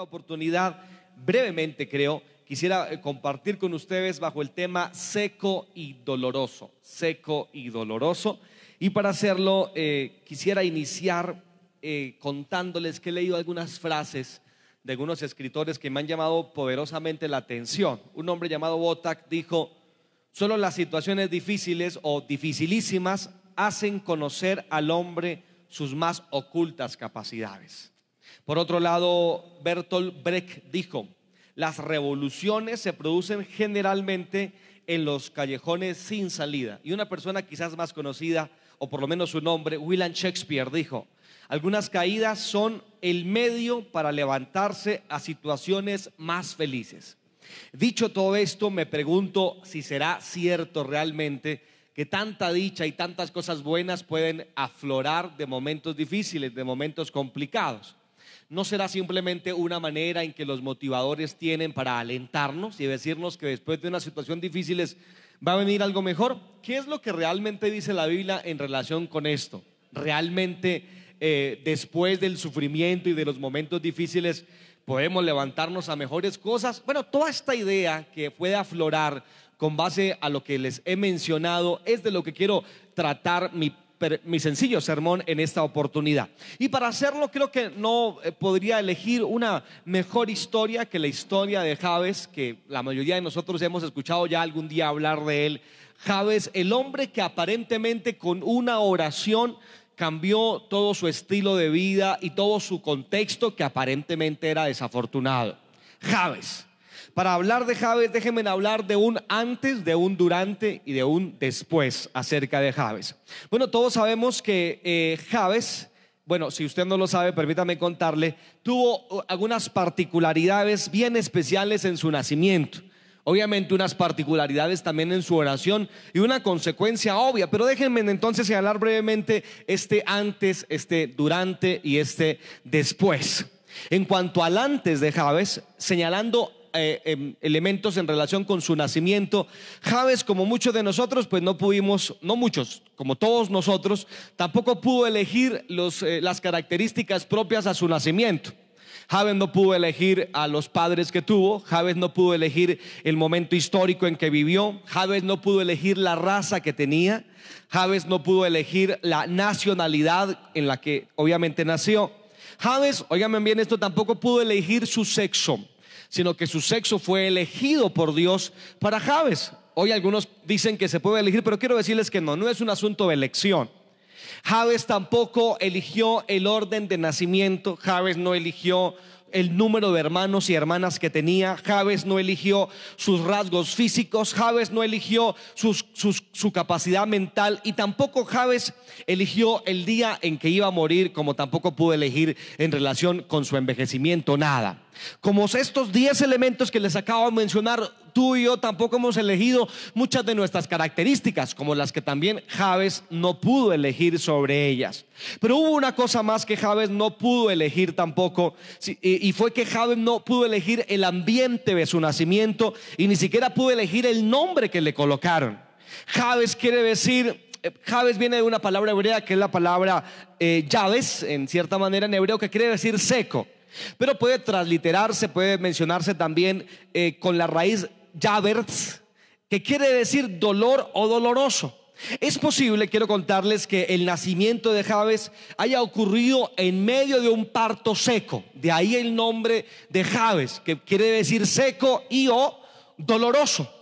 esta oportunidad, brevemente creo, quisiera eh, compartir con ustedes bajo el tema seco y doloroso, seco y doloroso. Y para hacerlo, eh, quisiera iniciar eh, contándoles que he leído algunas frases de algunos escritores que me han llamado poderosamente la atención. Un hombre llamado Botak dijo, solo las situaciones difíciles o dificilísimas hacen conocer al hombre sus más ocultas capacidades. Por otro lado, Bertolt Brecht dijo, las revoluciones se producen generalmente en los callejones sin salida. Y una persona quizás más conocida, o por lo menos su nombre, William Shakespeare, dijo, algunas caídas son el medio para levantarse a situaciones más felices. Dicho todo esto, me pregunto si será cierto realmente que tanta dicha y tantas cosas buenas pueden aflorar de momentos difíciles, de momentos complicados. ¿No será simplemente una manera en que los motivadores tienen para alentarnos y decirnos que después de una situación difícil va a venir algo mejor? ¿Qué es lo que realmente dice la Biblia en relación con esto? ¿Realmente eh, después del sufrimiento y de los momentos difíciles podemos levantarnos a mejores cosas. Bueno, toda esta idea que puede aflorar con base a lo que les he mencionado es de lo que quiero tratar mi mi sencillo sermón en esta oportunidad. Y para hacerlo creo que no eh, podría elegir una mejor historia que la historia de Javes, que la mayoría de nosotros hemos escuchado ya algún día hablar de él. Javes, el hombre que aparentemente con una oración cambió todo su estilo de vida y todo su contexto que aparentemente era desafortunado. Javes. Para hablar de Javes, déjenme hablar de un antes, de un durante y de un después acerca de Javes. Bueno, todos sabemos que eh, Javes, bueno, si usted no lo sabe, permítame contarle, tuvo uh, algunas particularidades bien especiales en su nacimiento. Obviamente unas particularidades también en su oración y una consecuencia obvia, pero déjenme entonces hablar brevemente este antes, este durante y este después. En cuanto al antes de Javes, señalando eh, em, elementos en relación con su nacimiento. Javes, como muchos de nosotros, pues no pudimos, no muchos, como todos nosotros, tampoco pudo elegir eh, las características propias a su nacimiento. Javes no pudo elegir a los padres que tuvo, Javes no pudo elegir el momento histórico en que vivió, Javes no pudo elegir la raza que tenía, Javes no pudo elegir la nacionalidad en la que obviamente nació. Javes, oiganme bien esto, tampoco pudo elegir su sexo, sino que su sexo fue elegido por Dios para Javes. Hoy algunos dicen que se puede elegir, pero quiero decirles que no, no es un asunto de elección. Javes tampoco eligió el orden de nacimiento, Javes no eligió el número de hermanos y hermanas que tenía, Javes no eligió sus rasgos físicos, Javes no eligió su capacidad mental y tampoco Javes eligió el día en que iba a morir, como tampoco pudo elegir en relación con su envejecimiento nada. Como estos 10 elementos que les acabo de mencionar, tú y yo tampoco hemos elegido muchas de nuestras características, como las que también Javes no pudo elegir sobre ellas. Pero hubo una cosa más que Javes no pudo elegir tampoco, y fue que Javes no pudo elegir el ambiente de su nacimiento y ni siquiera pudo elegir el nombre que le colocaron. Javes quiere decir eh, Javes viene de una palabra hebrea que es la palabra eh, en cierta manera en hebreo, que quiere decir seco. Pero puede transliterarse, puede mencionarse también eh, con la raíz Javerts, que quiere decir dolor o doloroso. Es posible, quiero contarles, que el nacimiento de Javes haya ocurrido en medio de un parto seco. De ahí el nombre de Javes, que quiere decir seco y o doloroso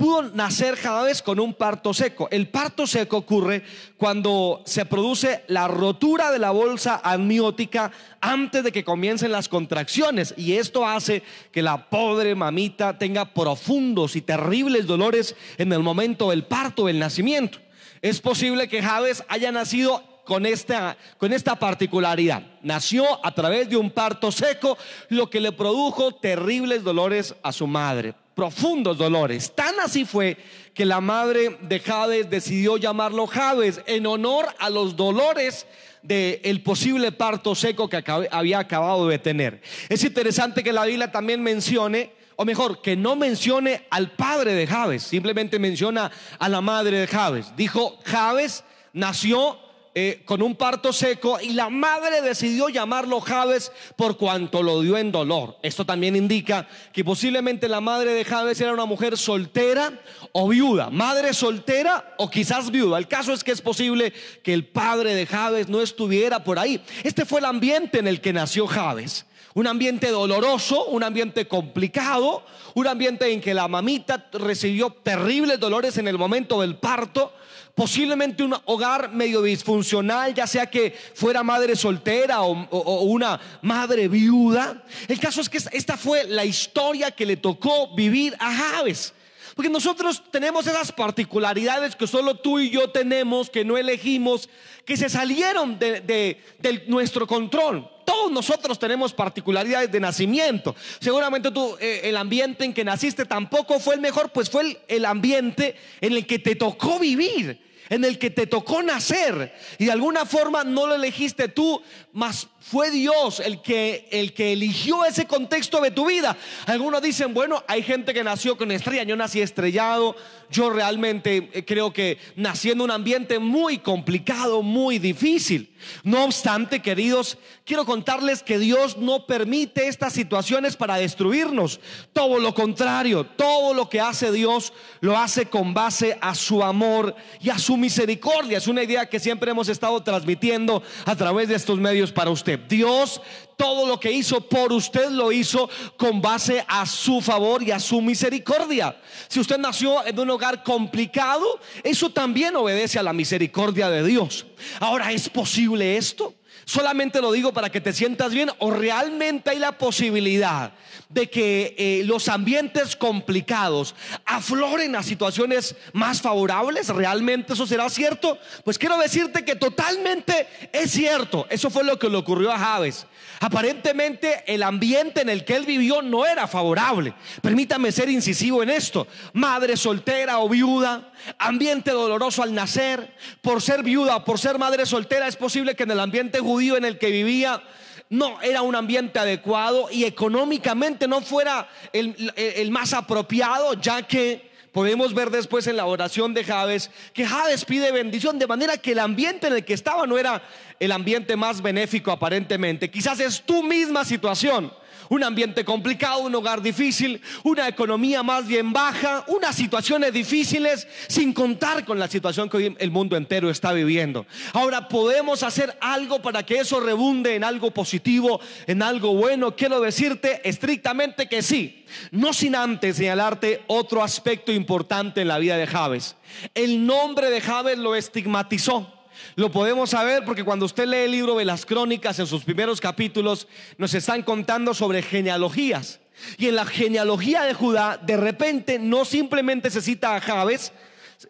pudo nacer vez con un parto seco. El parto seco ocurre cuando se produce la rotura de la bolsa amniótica antes de que comiencen las contracciones y esto hace que la pobre mamita tenga profundos y terribles dolores en el momento del parto, del nacimiento. Es posible que Javes haya nacido con esta, con esta particularidad. Nació a través de un parto seco, lo que le produjo terribles dolores a su madre profundos dolores. Tan así fue que la madre de Javes decidió llamarlo Javes en honor a los dolores del el posible parto seco que había acabado de tener. Es interesante que la Biblia también mencione, o mejor, que no mencione al padre de Javes, simplemente menciona a la madre de Javes. Dijo, Javes nació eh, con un parto seco y la madre decidió llamarlo Javes por cuanto lo dio en dolor. Esto también indica que posiblemente la madre de Javes era una mujer soltera o viuda, madre soltera o quizás viuda. El caso es que es posible que el padre de Javes no estuviera por ahí. Este fue el ambiente en el que nació Javes. Un ambiente doloroso, un ambiente complicado, un ambiente en que la mamita recibió terribles dolores en el momento del parto, posiblemente un hogar medio disfuncional, ya sea que fuera madre soltera o, una madre viuda. El caso es que esta fue la historia que le tocó vivir a Javes. Porque nosotros tenemos esas particularidades que solo tú y yo tenemos, que no elegimos, que se salieron de, nuestro control. Todos nosotros tenemos particularidades de nacimiento. Seguramente tú, eh, el ambiente en que naciste tampoco fue el mejor, pues fue el ambiente en el que te tocó vivir en el que te tocó nacer y de alguna forma no lo elegiste tú, mas fue Dios el que, el que eligió ese contexto de tu vida. Algunos dicen, bueno, hay gente que nació con estrella, yo nací estrellado, yo realmente eh, creo que nací en un ambiente muy complicado, muy difícil. No obstante, queridos, quiero contarles que Dios no permite estas situaciones para destruirnos. Todo lo contrario, todo lo que hace Dios lo hace con base a su amor y a su misericordia. Es una idea que siempre hemos estado transmitiendo a través de estos medios para Dios todo lo que hizo por usted lo hizo con base a su favor y a su misericordia. Si usted nació en un hogar complicado, eso también obedece a la misericordia de Dios. Ahora, ¿es posible esto? Solamente lo digo para que te sientas bien o realmente hay la posibilidad de que eh, los ambientes complicados afloren a situaciones más favorables. ¿Realmente eso será cierto? Pues quiero decirte que totalmente es cierto. Eso fue lo que le ocurrió a Javes. Aparentemente el ambiente en el que él vivió no era favorable. Permítame ser incisivo en esto. Madre soltera o viuda, ambiente doloroso al nacer, por ser viuda, por ser madre soltera, es posible que en el ambiente judío en el que vivía no era un ambiente adecuado y económicamente no fuera el, el, más apropiado, ya que podemos ver después en la oración de Javes que Javes pide bendición de manera que el ambiente en el que estaba no era el ambiente más benéfico aparentemente. Quizás es tu misma situación un ambiente complicado, un hogar difícil, una economía más bien baja, unas situaciones difíciles, sin contar con la situación que hoy el mundo entero está viviendo. Ahora, ¿podemos hacer algo para que eso rebunde en algo positivo, en algo bueno? Quiero decirte estrictamente que sí, no sin antes señalarte otro aspecto importante en la vida de Javes. El nombre de Javes lo estigmatizó. Lo podemos saber porque cuando usted lee el libro de las crónicas en sus primeros capítulos, nos están contando sobre genealogías. Y en la genealogía de Judá, de repente, no simplemente se cita a Jabes,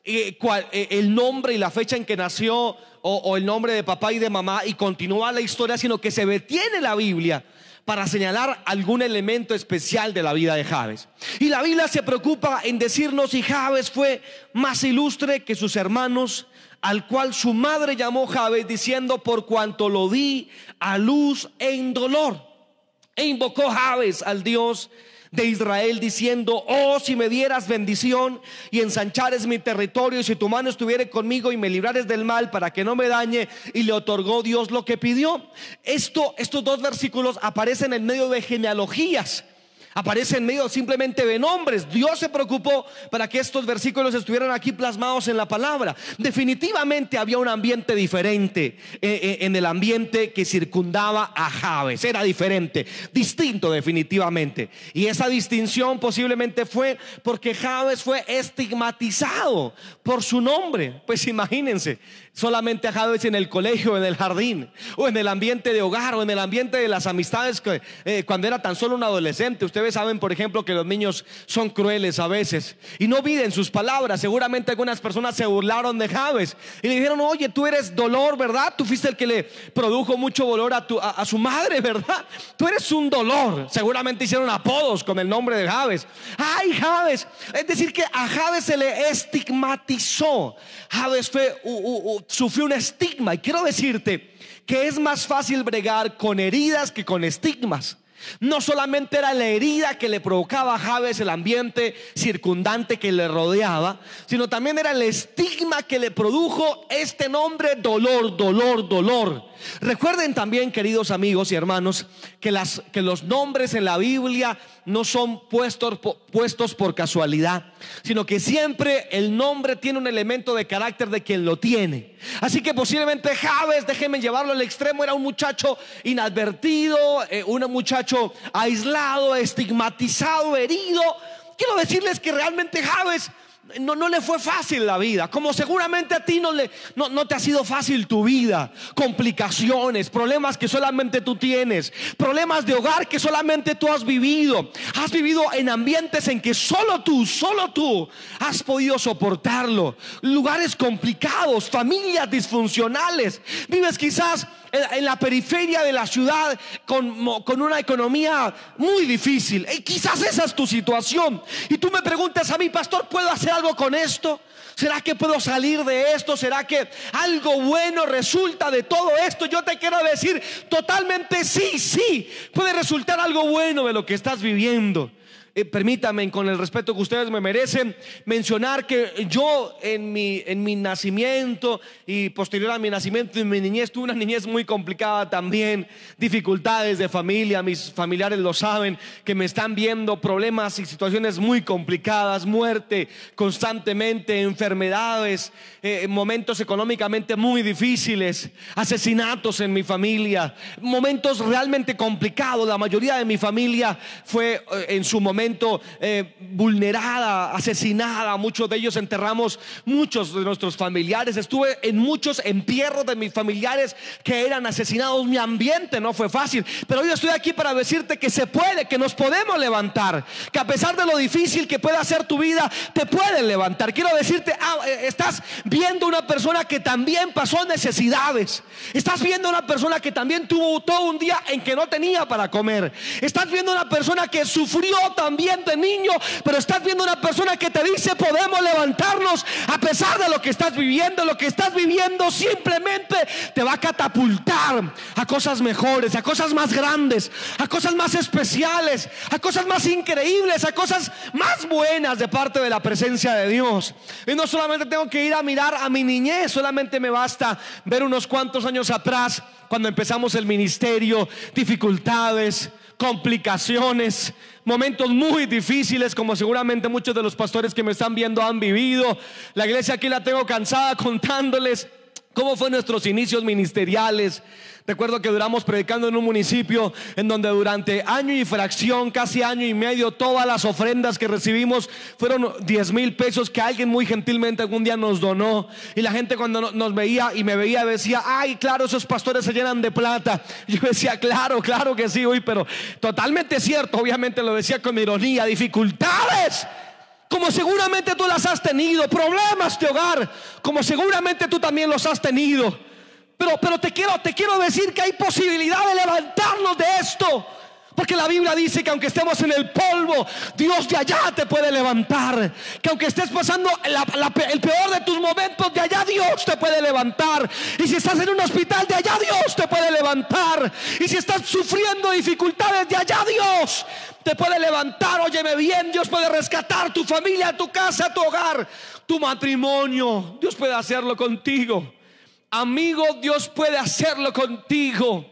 eh, eh, el nombre y la fecha en que nació, o, el nombre de papá y de mamá, y continúa la historia, sino que se detiene la Biblia para señalar algún elemento especial de la vida de Jabes. Y la Biblia se preocupa en decirnos si Jabes fue más ilustre que sus hermanos, al cual su madre llamó Jabes diciendo, por cuanto lo di a luz en dolor. E invocó Jabes al Dios de Israel diciendo, oh, si me dieras bendición y ensanchares mi territorio y si tu mano estuviera conmigo y me librares del mal para que no me dañe y le otorgó Dios lo que pidió. Esto, estos dos versículos aparecen en medio de genealogías aparece en medio simplemente de nombres. Dios se preocupó para que estos versículos estuvieran aquí plasmados en la palabra. Definitivamente había un ambiente diferente eh, eh, en el ambiente que circundaba a Javes. Era diferente, distinto definitivamente. Y esa distinción posiblemente fue porque Javes fue estigmatizado por su nombre. Pues imagínense, solamente a Javes en el colegio, en el jardín, o en el ambiente de hogar, o en el ambiente de las amistades eh, cuando era tan solo un adolescente. Usted Ustedes saben, por ejemplo, que los niños son crueles a veces y no miden sus palabras. Seguramente algunas personas se burlaron de Javes y le dijeron, oye, tú eres dolor, ¿verdad? Tú fuiste el que le produjo mucho dolor a, tu, a, su madre, ¿verdad? Tú eres un dolor. Seguramente hicieron apodos con el nombre de Javes. Ay, Javes. Es decir, que a Javes se le estigmatizó. Javes fue, sufrió un estigma. Y quiero decirte que es más fácil bregar con heridas que con estigmas. No solamente era la herida que le provocaba a Javes el ambiente circundante que le rodeaba, sino también era el estigma que le produjo este nombre dolor, dolor, dolor. Recuerden también, queridos amigos y hermanos, que, las, que los nombres en la Biblia no son puestos, puestos por casualidad, sino que siempre el nombre tiene un elemento de carácter de quien lo tiene. Así que posiblemente Javes, déjenme llevarlo al extremo, era un muchacho inadvertido, eh, un muchacho aislado, estigmatizado, herido. Quiero decirles que realmente Javes no, no, le fue fácil la vida, como seguramente a ti no, le, no, no, te ha sido fácil tu vida. Complicaciones, problemas que solamente tú tienes, problemas de hogar que solamente tú has vivido. Has vivido en ambientes en que solo tú, solo tú has podido soportarlo. Lugares complicados, familias disfuncionales. Vives quizás en la periferia de la ciudad con, con una economía muy difícil. Y quizás esa es tu situación. Y tú me preguntas a mí, pastor, ¿puedo hacer algo con esto? ¿Será que puedo salir de esto? ¿Será que algo bueno resulta de todo esto? Yo te quiero decir totalmente sí, sí. Puede resultar algo bueno de lo que estás viviendo. Eh, permítame, con el respeto que ustedes me merecen, mencionar que yo en mi, en mi nacimiento y posterior a mi nacimiento y mi niñez tuve una niñez muy complicada también, dificultades de familia, mis familiares lo saben, que me están viendo problemas y situaciones muy complicadas, muerte constantemente, enfermedades, eh, momentos económicamente muy difíciles, asesinatos en mi familia, momentos realmente complicados. La mayoría de mi familia fue eh, en su momento eh, vulnerada, asesinada. Muchos de ellos enterramos muchos de nuestros familiares. Estuve en muchos entierros de mis familiares que eran asesinados. Mi ambiente no fue fácil. Pero hoy estoy aquí para decirte que se puede, que nos podemos levantar. Que a pesar de lo difícil que pueda ser tu vida, te puedes levantar. Quiero decirte, ah, eh, estás viendo una persona que también pasó necesidades. Estás viendo una persona que también tuvo todo un día en que no tenía para comer. Estás viendo una persona que sufrió también ambiente niño, pero estás viendo una persona que te dice podemos levantarnos a pesar de lo que estás viviendo. Lo que estás viviendo simplemente te va a catapultar a cosas mejores, a cosas más grandes, a cosas más especiales, a cosas más increíbles, a cosas más buenas de parte de la presencia de Dios. Y no solamente tengo que ir a mirar a mi niñez, solamente me basta ver unos cuantos años atrás cuando empezamos el ministerio, dificultades, complicaciones, momentos muy difíciles, como seguramente muchos de los pastores que me están viendo han vivido. La iglesia aquí la tengo cansada contándoles cómo fue nuestros inicios ministeriales. Recuerdo que duramos predicando en un municipio en donde durante año y fracción, casi año y medio, todas las ofrendas que recibimos fueron 10 mil pesos que alguien muy gentilmente algún día nos donó. Y la gente cuando nos veía y me veía decía, ay, claro, esos pastores se llenan de plata. Yo decía, claro, claro que sí, hoy, pero totalmente cierto, obviamente lo decía con ironía, dificultades como seguramente tú las has tenido, problemas de hogar, como seguramente tú también los has tenido. Pero, pero te, quiero, te quiero decir que hay posibilidad de levantarnos de esto. Porque la Biblia dice que aunque estemos en el polvo, Dios de allá te puede levantar. Que aunque estés pasando el peor de tus momentos, de allá Dios te puede levantar. Y si estás en un hospital, de allá Dios te puede levantar. Y si estás sufriendo dificultades, de allá Dios te puede levantar. Óyeme bien, Dios puede rescatar tu familia, tu casa, tu hogar, tu matrimonio. Dios puede hacerlo contigo. Amigo, Dios puede hacerlo contigo.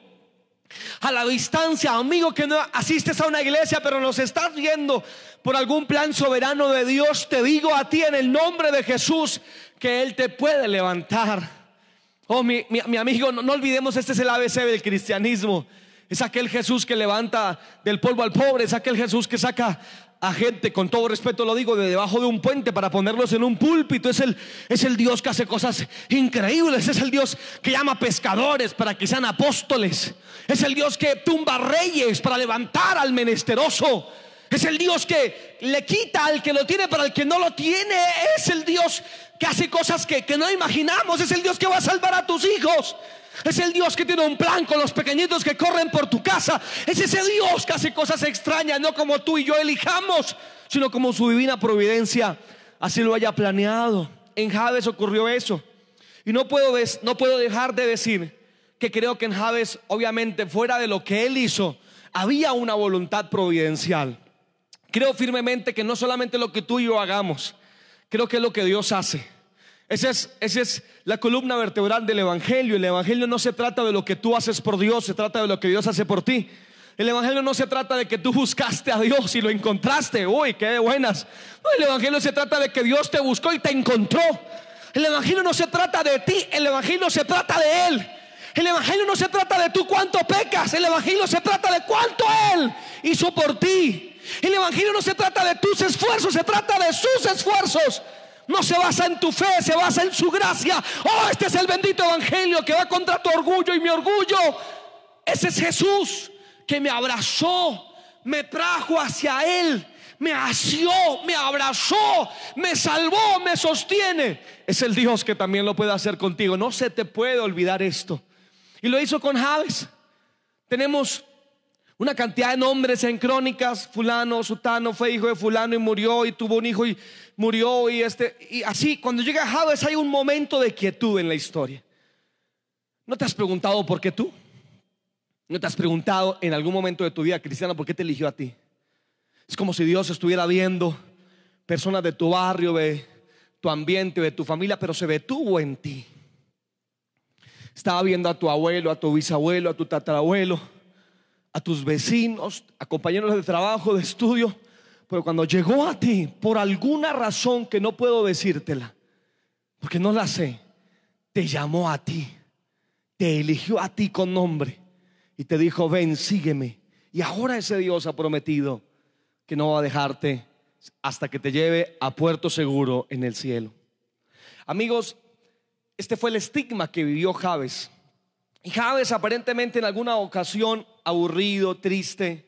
A la distancia, amigo que no asistes a una iglesia, pero nos estás viendo por algún plan soberano de Dios, te digo a ti en el nombre de Jesús que Él te puede levantar. Oh, mi, amigo, no olvidemos, este es el ABC del cristianismo. Es aquel Jesús que levanta del polvo al pobre, es aquel Jesús que saca a gente, con todo respeto lo digo, de debajo de un puente para ponerlos en un púlpito. Es el, es el Dios que hace cosas increíbles. Es el Dios que llama pescadores para que sean apóstoles. Es el Dios que tumba reyes para levantar al menesteroso. Es el Dios que le quita al que lo tiene para el que no lo tiene. Es el Dios que hace cosas que, que no imaginamos. Es el Dios que va a salvar a tus hijos. Es el Dios que tiene un plan con los pequeñitos que corren por tu casa. Es ese Dios que hace cosas extrañas, no como tú y yo elijamos, sino como su divina providencia así lo haya planeado. En Jabes ocurrió eso. Y no puedo, no puedo dejar de decir que creo que en Jabes, obviamente, fuera de lo que él hizo, había una voluntad providencial. Creo firmemente que no solamente lo que tú y yo hagamos, creo que es lo que Dios hace. Esa es, esa es la columna vertebral del Evangelio. El Evangelio no se trata de lo que tú haces por Dios, se trata de lo que Dios hace por ti. El Evangelio no se trata de que tú buscaste a Dios y lo encontraste. Uy, qué buenas. el Evangelio se trata de que Dios te buscó y te encontró. El Evangelio no se trata de ti, el Evangelio se trata de Él. El Evangelio no se trata de tú cuánto pecas, el Evangelio se trata de cuánto Él hizo por ti. El Evangelio no se trata de tus esfuerzos, se trata de sus esfuerzos. No se basa en tu fe, se basa en su gracia. Oh, este es el bendito Evangelio que va contra tu orgullo y mi orgullo. Ese es Jesús que me abrazó, me trajo hacia Él, me asió, me abrazó, me salvó, me sostiene. Es el Dios que también lo puede hacer contigo. No se te puede olvidar esto. Y lo hizo con Javes. Tenemos una cantidad de nombres en crónicas, fulano, sutano, fue hijo de fulano y murió y tuvo un hijo y murió y este y así cuando llega Javes hay un momento de quietud en la historia. ¿No te has preguntado por qué tú? ¿No te has preguntado en algún momento de tu vida cristiana por qué te eligió a ti? Es como si Dios estuviera viendo personas de tu barrio, de tu ambiente, de tu familia, pero se detuvo en ti. Estaba viendo a tu abuelo, a tu bisabuelo, a tu tatarabuelo, a tus vecinos, a compañeros de trabajo, de estudio, pero cuando llegó a ti, por alguna razón que no puedo decírtela, porque no la sé, te llamó a ti, te eligió a ti con nombre y te dijo, ven, sígueme. Y ahora ese Dios ha prometido que no va a dejarte hasta que te lleve a puerto seguro en el cielo. Amigos, este fue el estigma que vivió Javes. Y Javes aparentemente en alguna ocasión, aburrido, triste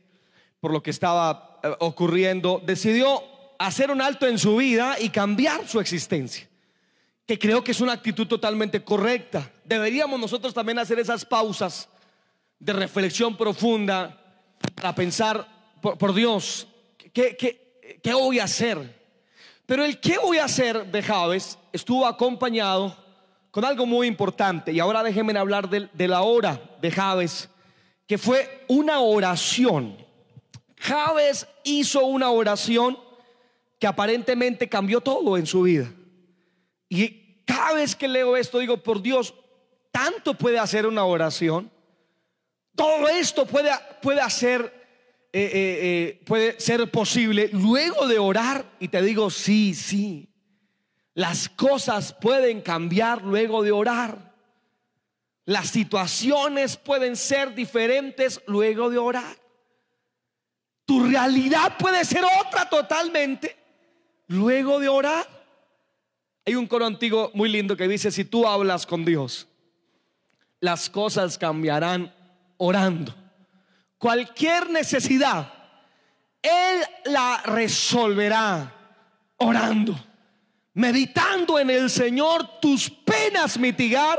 por lo que estaba eh, ocurriendo, decidió hacer un alto en su vida y cambiar su existencia. Que creo que es una actitud totalmente correcta. Deberíamos nosotros también hacer esas pausas de reflexión profunda para pensar, por, Dios, ¿qué, ¿qué, voy a hacer? Pero el qué voy a hacer de Javes estuvo acompañado con algo muy importante. Y ahora déjenme hablar de, la hora de Javes, que fue una oración. Javes hizo una oración que aparentemente cambió todo en su vida. Y cada vez que leo esto digo, por Dios, tanto puede hacer una oración todo esto puede, puede hacer, eh, eh, eh, puede ser posible luego de orar. Y te digo, sí, sí. Las cosas pueden cambiar luego de orar. Las situaciones pueden ser diferentes luego de orar. Tu realidad puede ser otra totalmente luego de orar. Hay un coro antiguo muy lindo que dice, si tú hablas con Dios, las cosas cambiarán orando. Cualquier necesidad, Él la resolverá orando. Meditando en el Señor tus penas mitigar,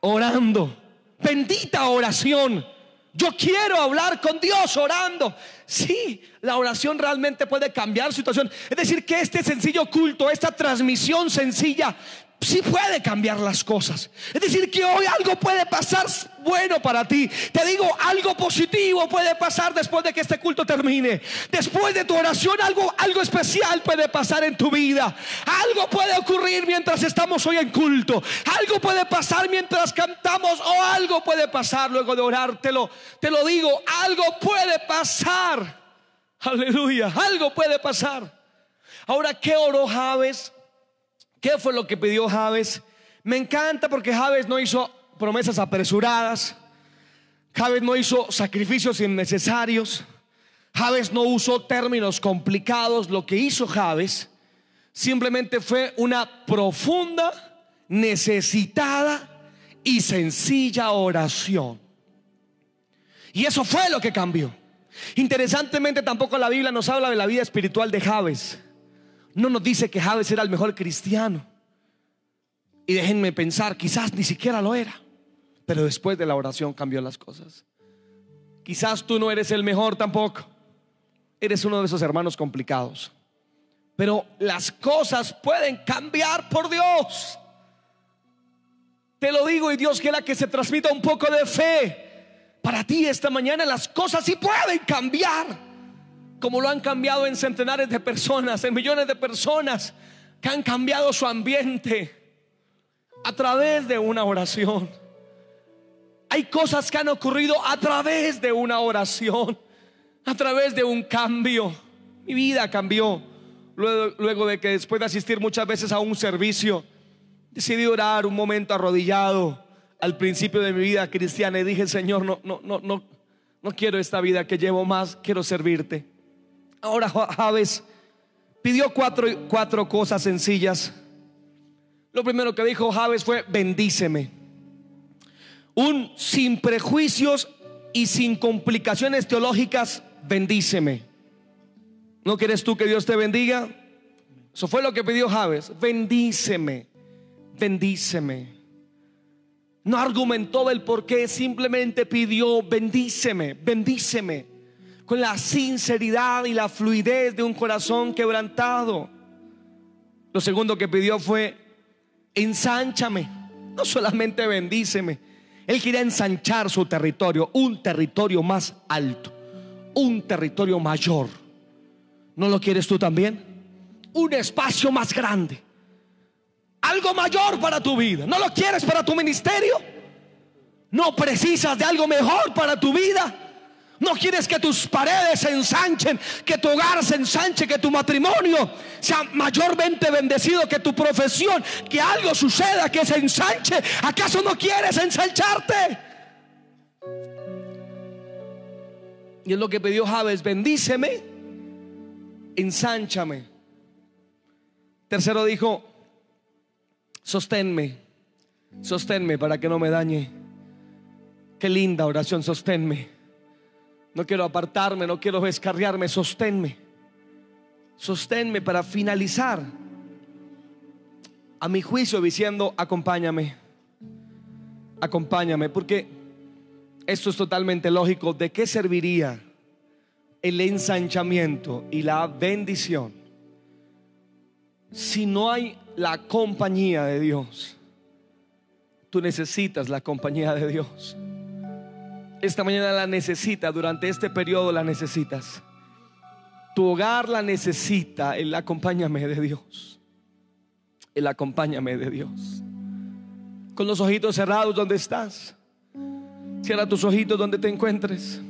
orando. Bendita oración. Yo quiero hablar con Dios orando. Sí, la oración realmente puede cambiar situación. Es decir, que este sencillo culto, esta transmisión sencilla, sí puede cambiar las cosas. Es decir, que hoy algo puede pasar bueno para ti. Te digo, algo positivo puede pasar después de que este culto termine. Después de tu oración, algo, algo especial puede pasar en tu vida. Algo puede ocurrir mientras estamos hoy en culto. Algo puede pasar mientras cantamos o algo puede pasar luego de orártelo. Te lo digo, algo puede pasar. Aleluya, algo puede pasar. Ahora, ¿qué oró Javes? ¿Qué fue lo que pidió Javes? Me encanta porque Javes no hizo promesas apresuradas. Javes no hizo sacrificios innecesarios. Javes no usó términos complicados. Lo que hizo Javes simplemente fue una profunda, necesitada y sencilla oración. Y eso fue lo que cambió. Interesantemente tampoco la Biblia nos habla de la vida espiritual de Javes no nos dice que Javes era el mejor cristiano. Y déjenme pensar, quizás ni siquiera lo era. Pero después de la oración cambió las cosas. Quizás tú no eres el mejor tampoco. Eres uno de esos hermanos complicados. Pero las cosas pueden cambiar por Dios. Te lo digo y Dios quiera que se transmita un poco de fe para ti esta mañana las cosas sí pueden cambiar, como lo han cambiado en centenares de personas, en millones de personas que han cambiado su ambiente a través de una oración. Hay cosas que han ocurrido a través de una oración, a través de un cambio. Mi vida cambió luego, de que después de asistir muchas veces a un servicio, decidí orar un momento arrodillado al principio de mi vida cristiana y dije, Señor, no, no, no, no, no quiero esta vida que llevo más, quiero servirte. Ahora Javes pidió cuatro, cuatro cosas sencillas. Lo primero que dijo Javes fue, bendíceme. Un sin prejuicios y sin complicaciones teológicas, bendíceme. ¿No quieres tú que Dios te bendiga? Eso fue lo que pidió Javes. Bendíceme, bendíceme. No argumentó del por qué, simplemente pidió, bendíceme, bendíceme. Con la sinceridad y la fluidez de un corazón quebrantado. Lo segundo que pidió fue, ensánchame. No solamente bendíceme. Él quería ensanchar su territorio, un territorio más alto, un territorio mayor. ¿No lo quieres tú también? Un espacio más grande algo mayor para tu vida. ¿No lo quieres para tu ministerio? ¿No precisas de algo mejor para tu vida? ¿No quieres que tus paredes se ensanchen, que tu hogar se ensanche, que tu matrimonio sea mayormente bendecido, que tu profesión, que algo suceda, que se ensanche? ¿Acaso no quieres ensancharte? Y es lo que pidió Javes, bendíceme, ensánchame. Tercero dijo, sosténme, sosténme para que no me dañe. Qué linda oración, sosténme. No quiero apartarme, no quiero descarriarme, sosténme. Sosténme para finalizar a mi juicio diciendo, acompáñame, acompáñame, porque esto es totalmente lógico. ¿De qué serviría el ensanchamiento y la bendición si no hay la compañía de Dios. Tú necesitas la compañía de Dios. Esta mañana la necesitas, durante este periodo la necesitas. Tu hogar la necesita, el acompáñame de Dios. El acompáñame de Dios. Con los ojitos cerrados donde estás. Cierra tus ojitos donde te encuentres.